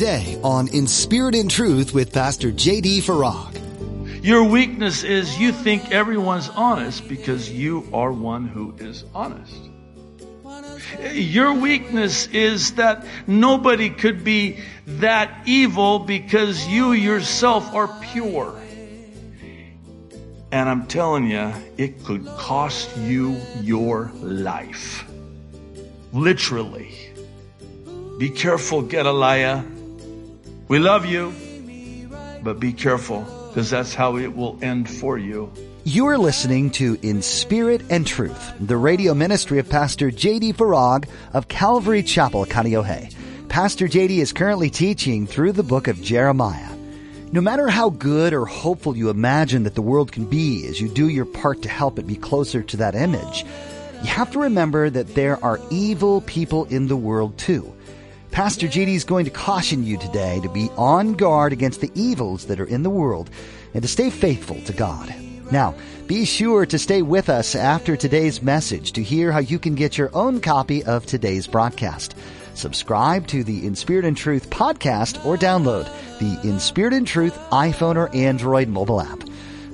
today on In Spirit and Truth with Pastor J.D. Farag. Your weakness is you think everyone's honest because you are one who is honest. Your weakness is that nobody could be that evil because you yourself are pure. And I'm telling you, it could cost you your life. Literally. Be careful, Gedaliah. We love you, but be careful because that's how it will end for you. You're listening to In Spirit and Truth, the radio ministry of Pastor J.D. Farag of Calvary Chapel, Kaneohe. Pastor J.D. is currently teaching through the book of Jeremiah. No matter how good or hopeful you imagine that the world can be as you do your part to help it be closer to that image, you have to remember that there are evil people in the world too. Pastor J.D. is going to caution you today to be on guard against the evils that are in the world and to stay faithful to God. Now, be sure to stay with us after today's message to hear how you can get your own copy of today's broadcast. Subscribe to the In Spirit and Truth podcast or download the In Spirit and Truth iPhone or Android mobile app.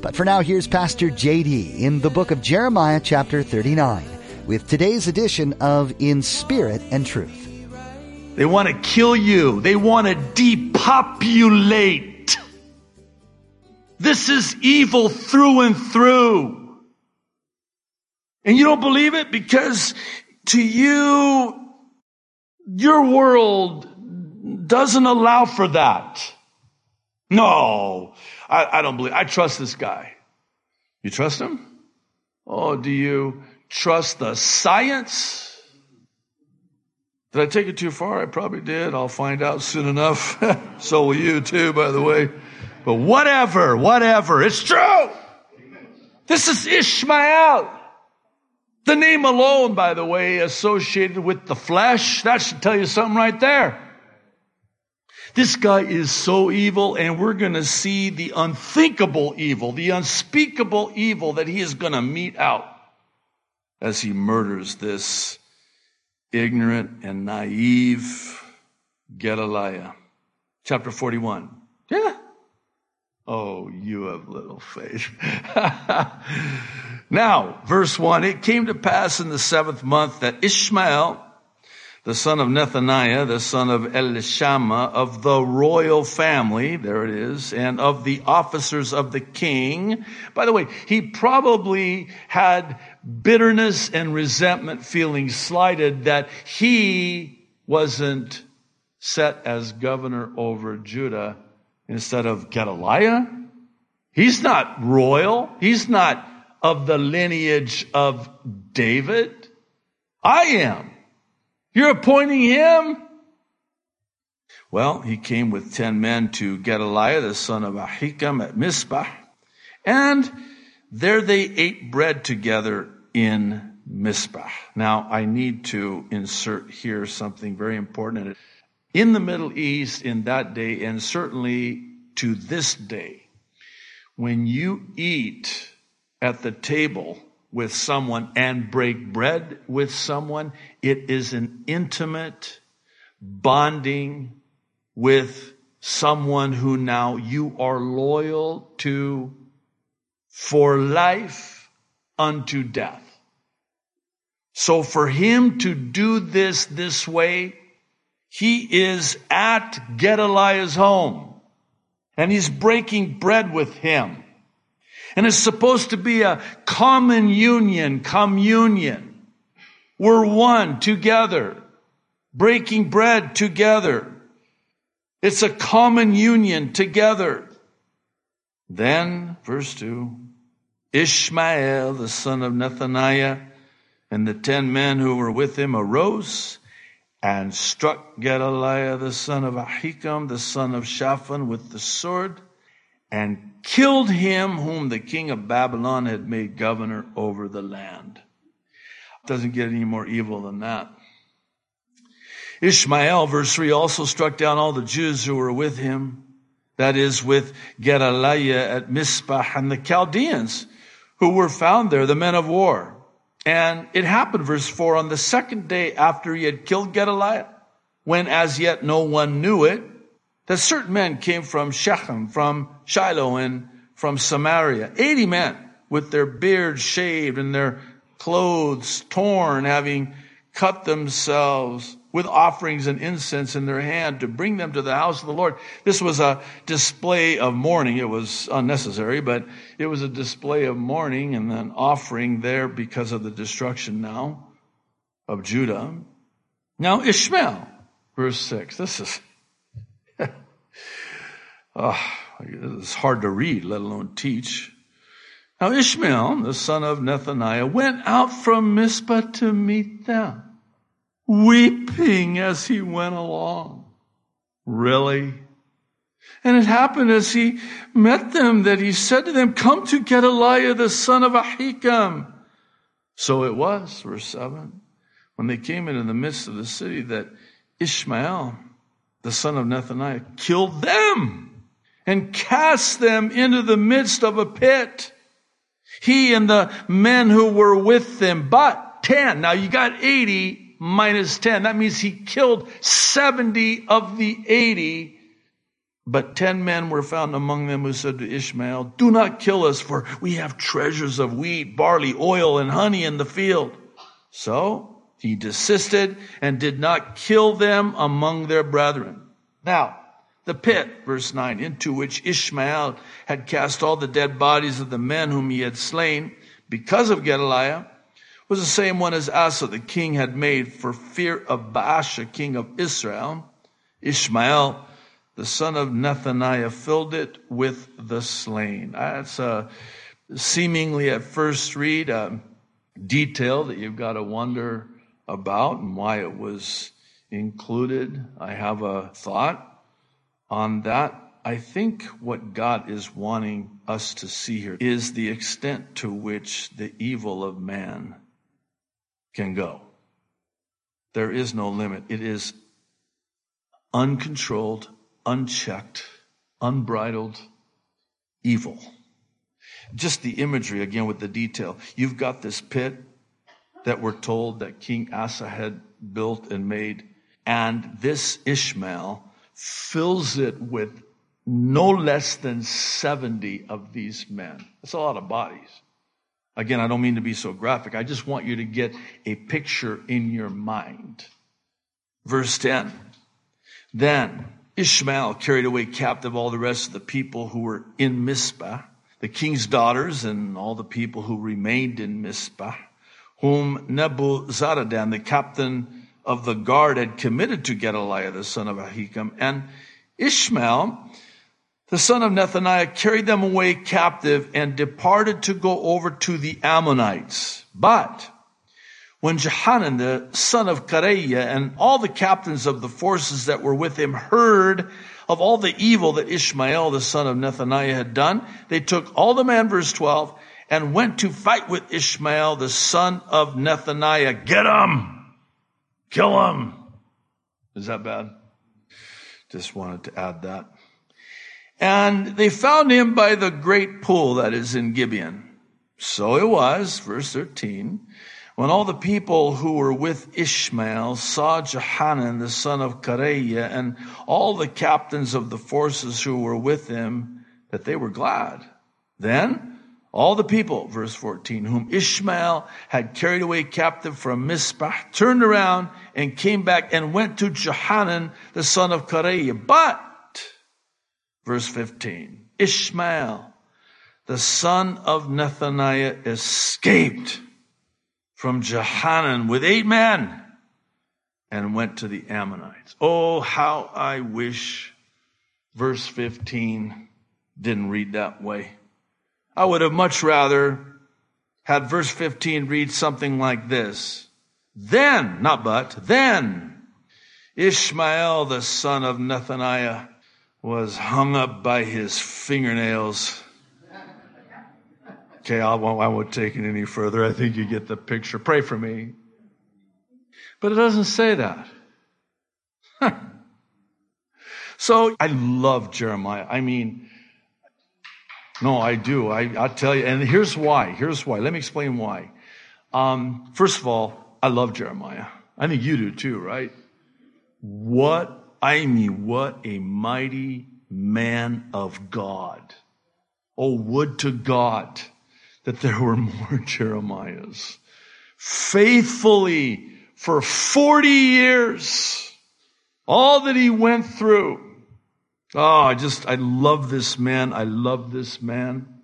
But for now, here's Pastor JD in the book of Jeremiah chapter 39 with today's edition of In Spirit and Truth. They want to kill you. They want to depopulate this is evil through and through. And you don't believe it because to you, your world doesn't allow for that. No, I, I don't believe, I trust this guy. You trust him? Oh, do you trust the science? Did I take it too far? I probably did. I'll find out soon enough. so will you too, by the way. But whatever, whatever, it's true. This is Ishmael. The name alone, by the way, associated with the flesh, that should tell you something right there. This guy is so evil, and we're going to see the unthinkable evil, the unspeakable evil that he is going to mete out as he murders this ignorant and naive Gedaliah. Chapter 41. Yeah. Oh, you have little faith. now, verse 1 It came to pass in the seventh month that Ishmael, the son of Nethaniah, the son of Elishama, of the royal family, there it is, and of the officers of the king. By the way, he probably had bitterness and resentment feeling slighted that he wasn't set as governor over Judah instead of Gedaliah. He's not royal. He's not of the lineage of David. I am. You're appointing him? Well, he came with ten men to Gedaliah, the son of Ahikam at Mizpah, and there they ate bread together in Mizpah. Now, I need to insert here something very important in the Middle East in that day, and certainly to this day, when you eat at the table with someone and break bread with someone, it is an intimate bonding with someone who now you are loyal to for life unto death. So for him to do this this way, he is at Gedaliah's home and he's breaking bread with him. And it's supposed to be a common union, communion. We're one together, breaking bread together. It's a common union together. Then, verse 2, Ishmael, the son of Nethaniah, and the ten men who were with him arose and struck Gedaliah the son of Ahikam, the son of Shaphan, with the sword, and killed him whom the king of Babylon had made governor over the land. Doesn't get any more evil than that. Ishmael, verse 3, also struck down all the Jews who were with him, that is, with Gedaliah at Mizpah, and the Chaldeans who were found there, the men of war. And it happened, verse 4, on the second day after he had killed Gedaliah, when as yet no one knew it, that certain men came from Shechem, from Shiloh, and from Samaria. 80 men with their beards shaved and their clothes torn, having cut themselves with offerings and incense in their hand to bring them to the house of the Lord. This was a display of mourning. It was unnecessary, but it was a display of mourning and an offering there because of the destruction now of Judah. Now Ishmael, verse 6. This is, oh, it's hard to read, let alone teach. Now Ishmael, the son of Nethaniah, went out from Mizpah to meet them weeping as he went along. Really? And it happened as he met them that he said to them, Come to Gedaliah, the son of Ahikam. So it was, verse 7, when they came into the midst of the city that Ishmael, the son of Nethaniah, killed them and cast them into the midst of a pit. He and the men who were with them, but 10. Now you got 80 minus 10. That means he killed 70 of the 80. But 10 men were found among them who said to Ishmael, Do not kill us, for we have treasures of wheat, barley, oil, and honey in the field. So he desisted and did not kill them among their brethren. Now, the pit, verse 9, into which Ishmael had cast all the dead bodies of the men whom he had slain because of Gedaliah, was the same one as Asa the king had made for fear of Baasha, king of Israel. Ishmael, the son of Nethaniah, filled it with the slain. That's a seemingly at first read a detail that you've got to wonder about and why it was included. I have a thought on that. I think what God is wanting us to see here is the extent to which the evil of man can go. There is no limit. It is uncontrolled, unchecked, unbridled evil. Just the imagery again with the detail. You've got this pit that we're told that King Asa had built and made, and this Ishmael fills it with no less than 70 of these men. That's a lot of bodies. Again, I don't mean to be so graphic. I just want you to get a picture in your mind. Verse 10. Then Ishmael carried away captive all the rest of the people who were in Mizpah, the king's daughters and all the people who remained in Mizpah, whom Nebuzaradan, the captain of the guard, had committed to Gedaliah, the son of Ahikam. And Ishmael the son of Nethaniah carried them away captive and departed to go over to the Ammonites. But when Johanan, the son of Kareah, and all the captains of the forces that were with him heard of all the evil that Ishmael, the son of Nethaniah, had done, they took all the men, verse 12, and went to fight with Ishmael, the son of Nethaniah. Get him! Kill him! Is that bad? Just wanted to add that. And they found him by the great pool that is in Gibeon. So it was, verse 13, when all the people who were with Ishmael saw Johanan the son of Kareah, and all the captains of the forces who were with him, that they were glad. Then all the people, verse 14, whom Ishmael had carried away captive from Mizpah, turned around and came back and went to Johanan the son of Kareah. But Verse 15 Ishmael, the son of Nethaniah, escaped from Johanan with eight men and went to the Ammonites. Oh, how I wish verse 15 didn't read that way. I would have much rather had verse 15 read something like this. Then, not but, then Ishmael, the son of Nethaniah, was hung up by his fingernails. Okay, I won't, I won't take it any further. I think you get the picture. Pray for me. But it doesn't say that. so I love Jeremiah. I mean, no, I do. I, I'll tell you. And here's why. Here's why. Let me explain why. Um, first of all, I love Jeremiah. I think you do too, right? What I mean, what a mighty man of God. Oh, would to God that there were more Jeremiahs. Faithfully for 40 years, all that he went through. Oh, I just, I love this man. I love this man.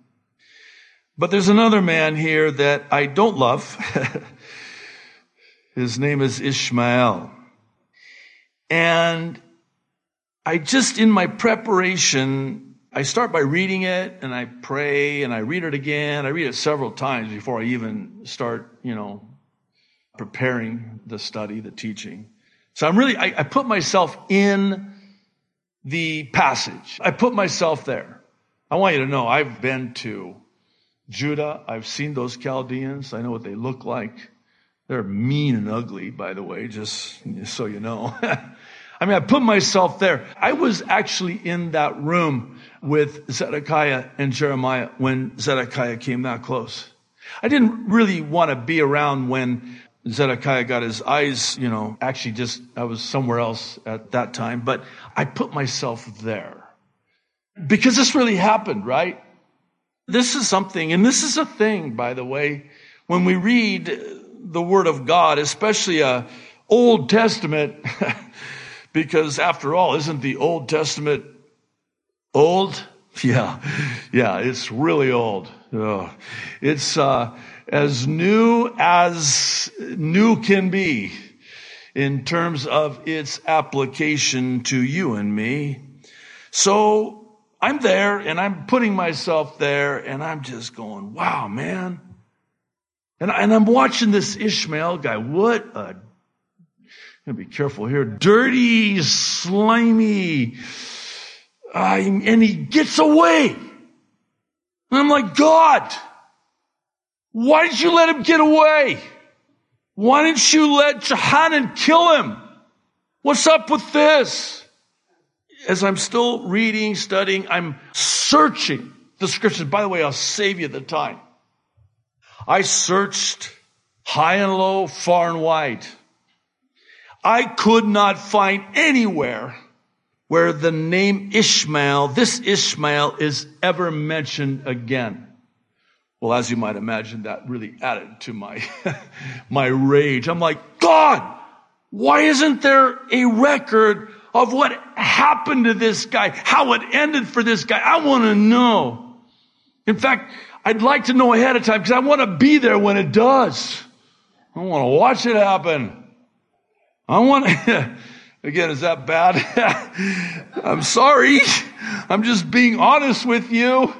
But there's another man here that I don't love. His name is Ishmael. And I just, in my preparation, I start by reading it and I pray and I read it again. I read it several times before I even start, you know, preparing the study, the teaching. So I'm really, I, I put myself in the passage. I put myself there. I want you to know I've been to Judah. I've seen those Chaldeans. I know what they look like. They're mean and ugly, by the way, just so you know. I mean, I put myself there. I was actually in that room with Zedekiah and Jeremiah when Zedekiah came that close. I didn't really want to be around when Zedekiah got his eyes, you know, actually just, I was somewhere else at that time, but I put myself there. Because this really happened, right? This is something, and this is a thing, by the way, when we read the Word of God, especially a Old Testament, because after all, isn't the Old Testament old? Yeah, yeah, it's really old. Oh, it's uh, as new as new can be in terms of its application to you and me. So I'm there and I'm putting myself there and I'm just going, wow, man. And, and I'm watching this Ishmael guy. What a, Gonna be careful here. Dirty, slimy, and he gets away. And I'm like, God, why did you let him get away? Why didn't you let Johanan kill him? What's up with this? as I'm still reading, studying, I'm searching the scriptures. By the way, I'll save you the time. I searched high and low, far and wide. I could not find anywhere where the name Ishmael, this Ishmael is ever mentioned again. Well, as you might imagine, that really added to my, my rage. I'm like, God, why isn't there a record of what happened to this guy, how it ended for this guy. I want to know. In fact, I'd like to know ahead of time because I want to be there when it does. I want to watch it happen. I want to, again, is that bad? I'm sorry. I'm just being honest with you.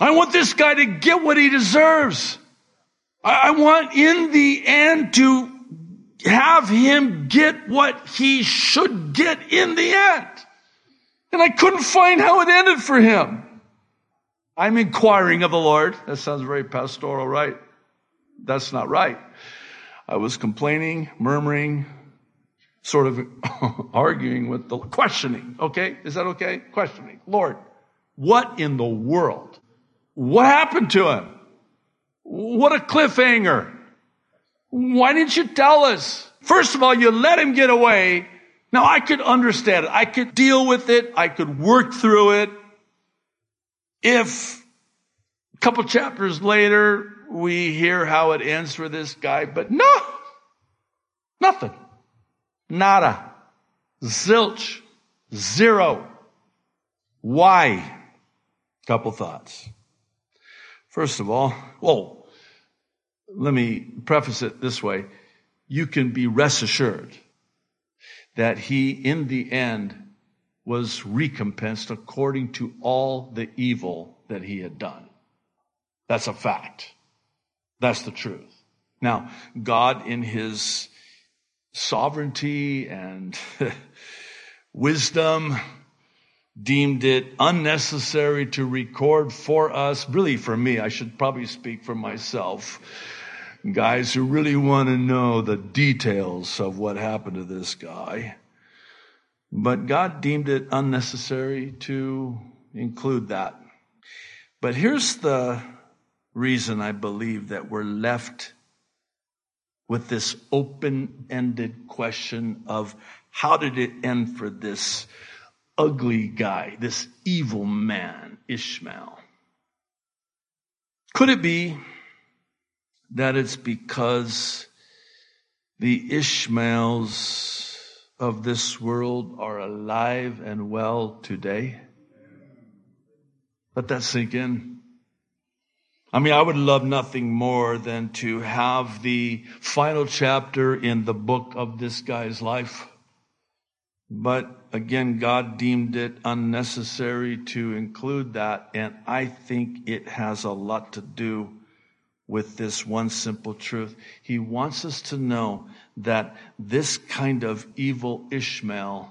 I want this guy to get what he deserves. I, I want in the end to have him get what he should get in the end. And I couldn't find how it ended for him. I'm inquiring of the Lord. That sounds very pastoral, right? That's not right. I was complaining, murmuring, sort of arguing with the questioning. Okay? Is that okay? Questioning. Lord, what in the world? What happened to him? What a cliffhanger. Why didn't you tell us? First of all, you let him get away. Now I could understand it. I could deal with it. I could work through it. If a couple chapters later we hear how it ends for this guy, but no, nothing. Nada. Zilch. Zero. Why? Couple thoughts. First of all, well, let me preface it this way. You can be rest assured that he, in the end, was recompensed according to all the evil that he had done. That's a fact. That's the truth. Now, God, in his sovereignty and wisdom, deemed it unnecessary to record for us, really for me, I should probably speak for myself guys who really want to know the details of what happened to this guy. But God deemed it unnecessary to include that. But here's the reason I believe that we're left with this open ended question of how did it end for this ugly guy, this evil man, Ishmael? Could it be that it's because the Ishmaels of this world are alive and well today? Let that sink in. I mean, I would love nothing more than to have the final chapter in the book of this guy's life. But again, God deemed it unnecessary to include that. And I think it has a lot to do with this one simple truth. He wants us to know that this kind of evil Ishmael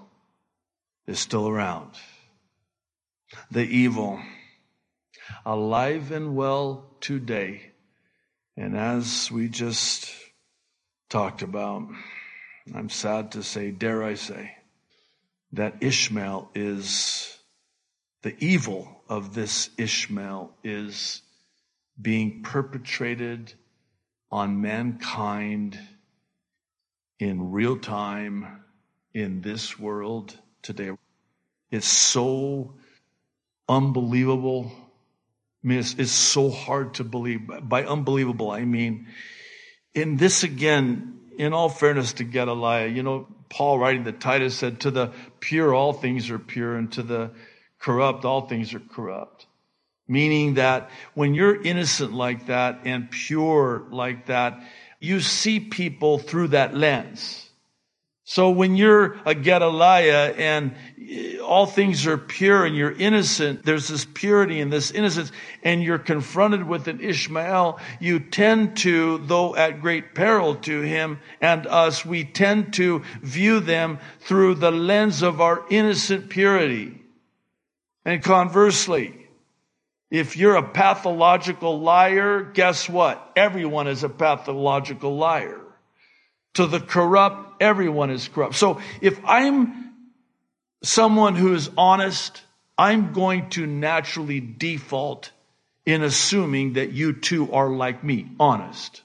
is still around. The evil alive and well today. And as we just talked about, I'm sad to say, dare I say, that Ishmael is, the evil of this Ishmael is being perpetrated on mankind in real time in this world today. It's so unbelievable I mean, it's, it's so hard to believe. By unbelievable, I mean, in this again, in all fairness to Gedaliah, you know, Paul writing to Titus said, to the pure, all things are pure, and to the corrupt, all things are corrupt. Meaning that when you're innocent like that and pure like that, you see people through that lens. So when you're a Gedaliah and all things are pure and you're innocent, there's this purity and this innocence, and you're confronted with an Ishmael, you tend to, though at great peril to him and us, we tend to view them through the lens of our innocent purity. And conversely, if you're a pathological liar, guess what? Everyone is a pathological liar. To the corrupt, everyone is corrupt. So if I'm someone who is honest, I'm going to naturally default in assuming that you too are like me, honest.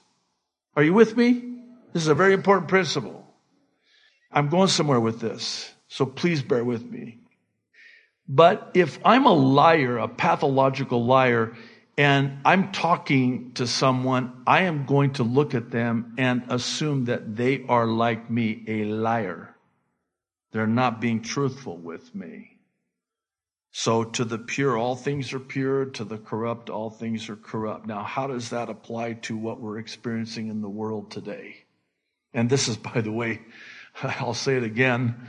Are you with me? This is a very important principle. I'm going somewhere with this, so please bear with me. But if I'm a liar, a pathological liar, and I'm talking to someone, I am going to look at them and assume that they are like me, a liar. They're not being truthful with me. So to the pure, all things are pure. To the corrupt, all things are corrupt. Now, how does that apply to what we're experiencing in the world today? And this is, by the way, I'll say it again.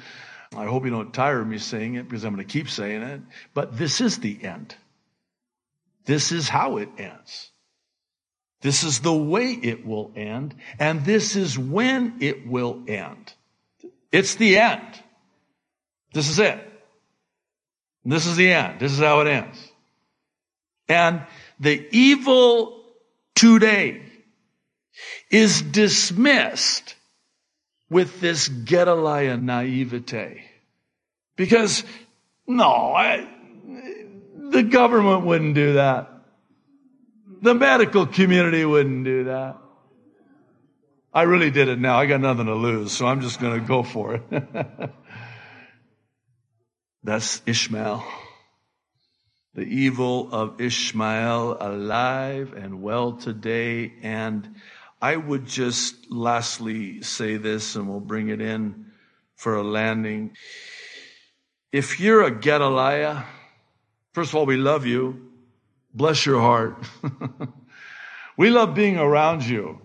I hope you don't tire of me saying it because I'm going to keep saying it. But this is the end. This is how it ends. This is the way it will end, and this is when it will end. It's the end. This is it. This is the end. This is how it ends. And the evil today is dismissed with this Gedaliah naivete. Because, no, I, the government wouldn't do that. The medical community wouldn't do that. I really did it now. I got nothing to lose, so I'm just going to go for it. That's Ishmael. The evil of Ishmael alive and well today. And I would just lastly say this and we'll bring it in for a landing. If you're a Gedaliah, First of all, we love you. Bless your heart. we love being around you.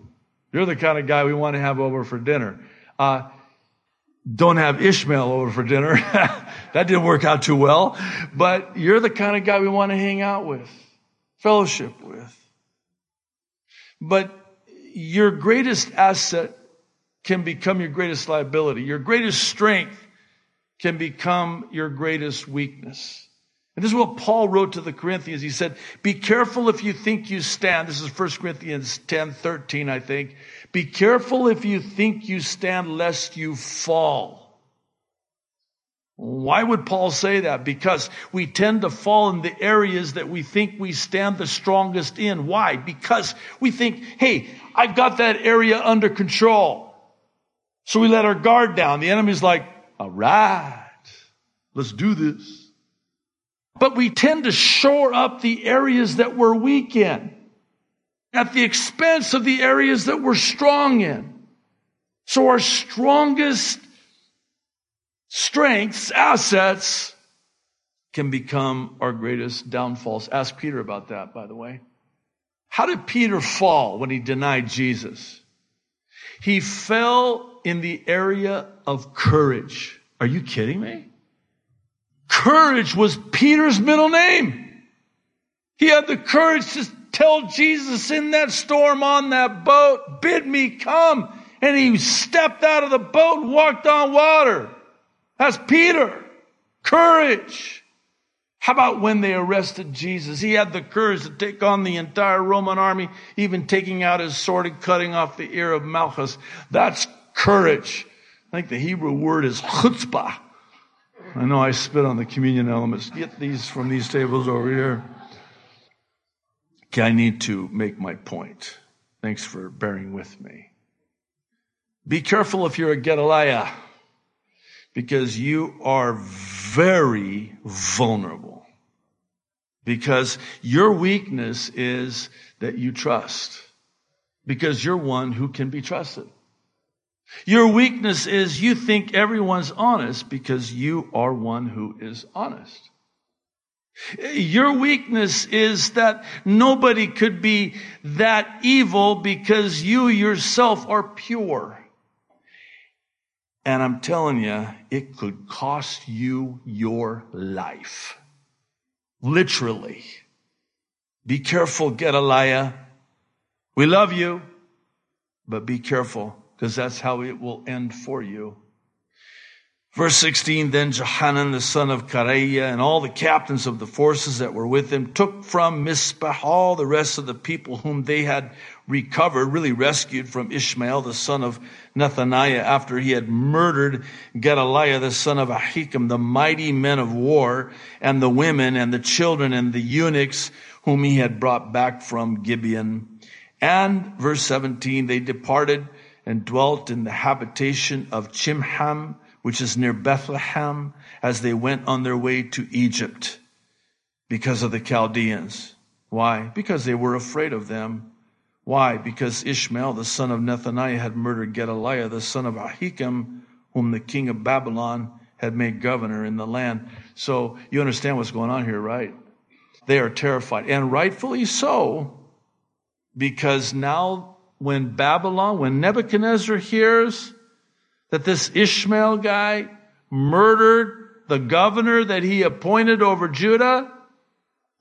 You're the kind of guy we want to have over for dinner. Uh, don't have Ishmael over for dinner. that didn't work out too well. But you're the kind of guy we want to hang out with, fellowship with. But your greatest asset can become your greatest liability. Your greatest strength can become your greatest weakness. And this is what Paul wrote to the Corinthians. He said, be careful if you think you stand. This is 1 Corinthians 10, 13, I think. Be careful if you think you stand lest you fall. Why would Paul say that? Because we tend to fall in the areas that we think we stand the strongest in. Why? Because we think, hey, I've got that area under control. So we let our guard down. The enemy's like, all right, let's do this. But we tend to shore up the areas that we're weak in at the expense of the areas that we're strong in. So our strongest strengths, assets, can become our greatest downfalls. Ask Peter about that, by the way. How did Peter fall when he denied Jesus? He fell in the area of courage. Are you kidding me? Courage was Peter's middle name. He had the courage to tell Jesus in that storm on that boat, bid me come. And he stepped out of the boat and walked on water. That's Peter. Courage. How about when they arrested Jesus? He had the courage to take on the entire Roman army, even taking out his sword and cutting off the ear of Malchus. That's courage. I think the Hebrew word is chutzpah. I know I spit on the communion elements. Get these from these tables over here. Okay, I need to make my point. Thanks for bearing with me. Be careful if you're a Gedaliah because you are very vulnerable. Because your weakness is that you trust. Because you're one who can be trusted. Your weakness is you think everyone's honest because you are one who is honest. Your weakness is that nobody could be that evil because you yourself are pure. And I'm telling you, it could cost you your life. Literally. Be careful, Gedaliah. We love you, but be careful because that's how it will end for you. Verse 16, then Johanan, the son of Kareah, and all the captains of the forces that were with him took from Mizpah all the rest of the people whom they had recovered, really rescued from Ishmael, the son of Nethaniah, after he had murdered Gedaliah, the son of Ahikam, the mighty men of war, and the women and the children and the eunuchs whom he had brought back from Gibeon. And verse 17, they departed and dwelt in the habitation of Chimham, which is near Bethlehem, as they went on their way to Egypt because of the Chaldeans. Why? Because they were afraid of them. Why? Because Ishmael, the son of Nethaniah, had murdered Gedaliah, the son of Ahikam, whom the king of Babylon had made governor in the land. So you understand what's going on here, right? They are terrified, and rightfully so, because now when Babylon, when Nebuchadnezzar hears that this Ishmael guy murdered the governor that he appointed over Judah,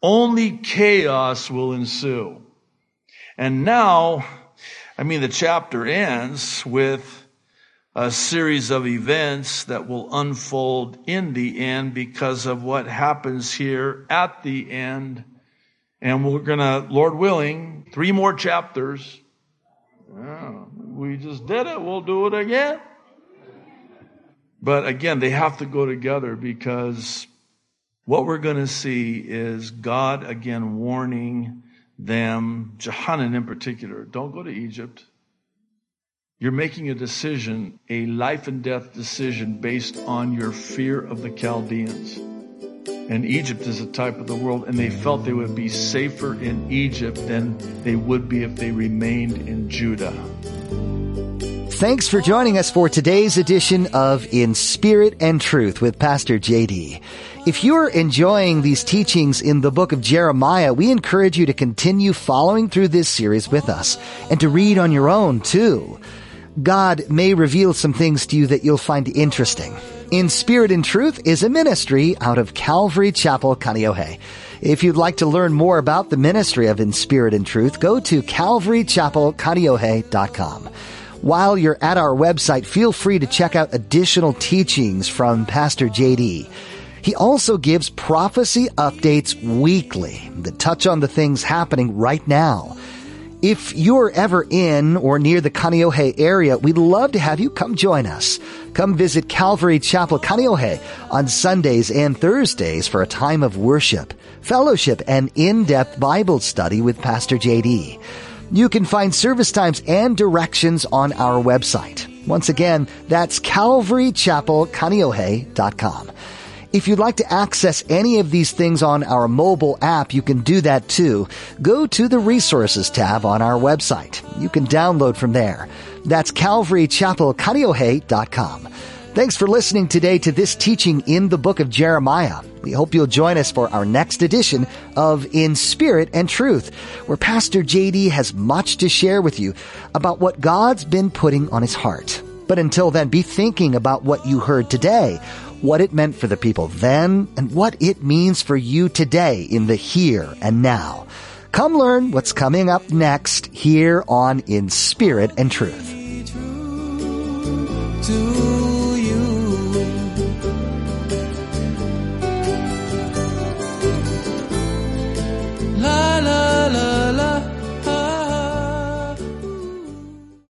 only chaos will ensue. And now, I mean, the chapter ends with a series of events that will unfold in the end because of what happens here at the end. And we're going to, Lord willing, three more chapters. Yeah, we just did it. We'll do it again. But again, they have to go together because what we're going to see is God again warning them, Johanan in particular, don't go to Egypt. You're making a decision, a life and death decision based on your fear of the Chaldeans. And Egypt is a type of the world, and they felt they would be safer in Egypt than they would be if they remained in Judah. Thanks for joining us for today's edition of In Spirit and Truth with Pastor JD. If you're enjoying these teachings in the book of Jeremiah, we encourage you to continue following through this series with us and to read on your own too. God may reveal some things to you that you'll find interesting. In Spirit and Truth is a ministry out of Calvary Chapel, Kaneohe. If you'd like to learn more about the ministry of In Spirit and Truth, go to calvarychapelkaneohe.com. While you're at our website, feel free to check out additional teachings from Pastor JD. He also gives prophecy updates weekly that touch on the things happening right now. If you're ever in or near the Kaneohe area, we'd love to have you come join us. Come visit Calvary Chapel Kaneohe on Sundays and Thursdays for a time of worship, fellowship, and in-depth Bible study with Pastor JD. You can find service times and directions on our website. Once again, that's calvarychapelkaneohe.com. If you'd like to access any of these things on our mobile app, you can do that too. Go to the resources tab on our website. You can download from there. That's calvarychapelkaneohe.com. Thanks for listening today to this teaching in the book of Jeremiah. We hope you'll join us for our next edition of In Spirit and Truth, where Pastor JD has much to share with you about what God's been putting on his heart. But until then, be thinking about what you heard today, what it meant for the people then and what it means for you today in the here and now. Come learn what's coming up next here on In Spirit and Truth. La, la, la.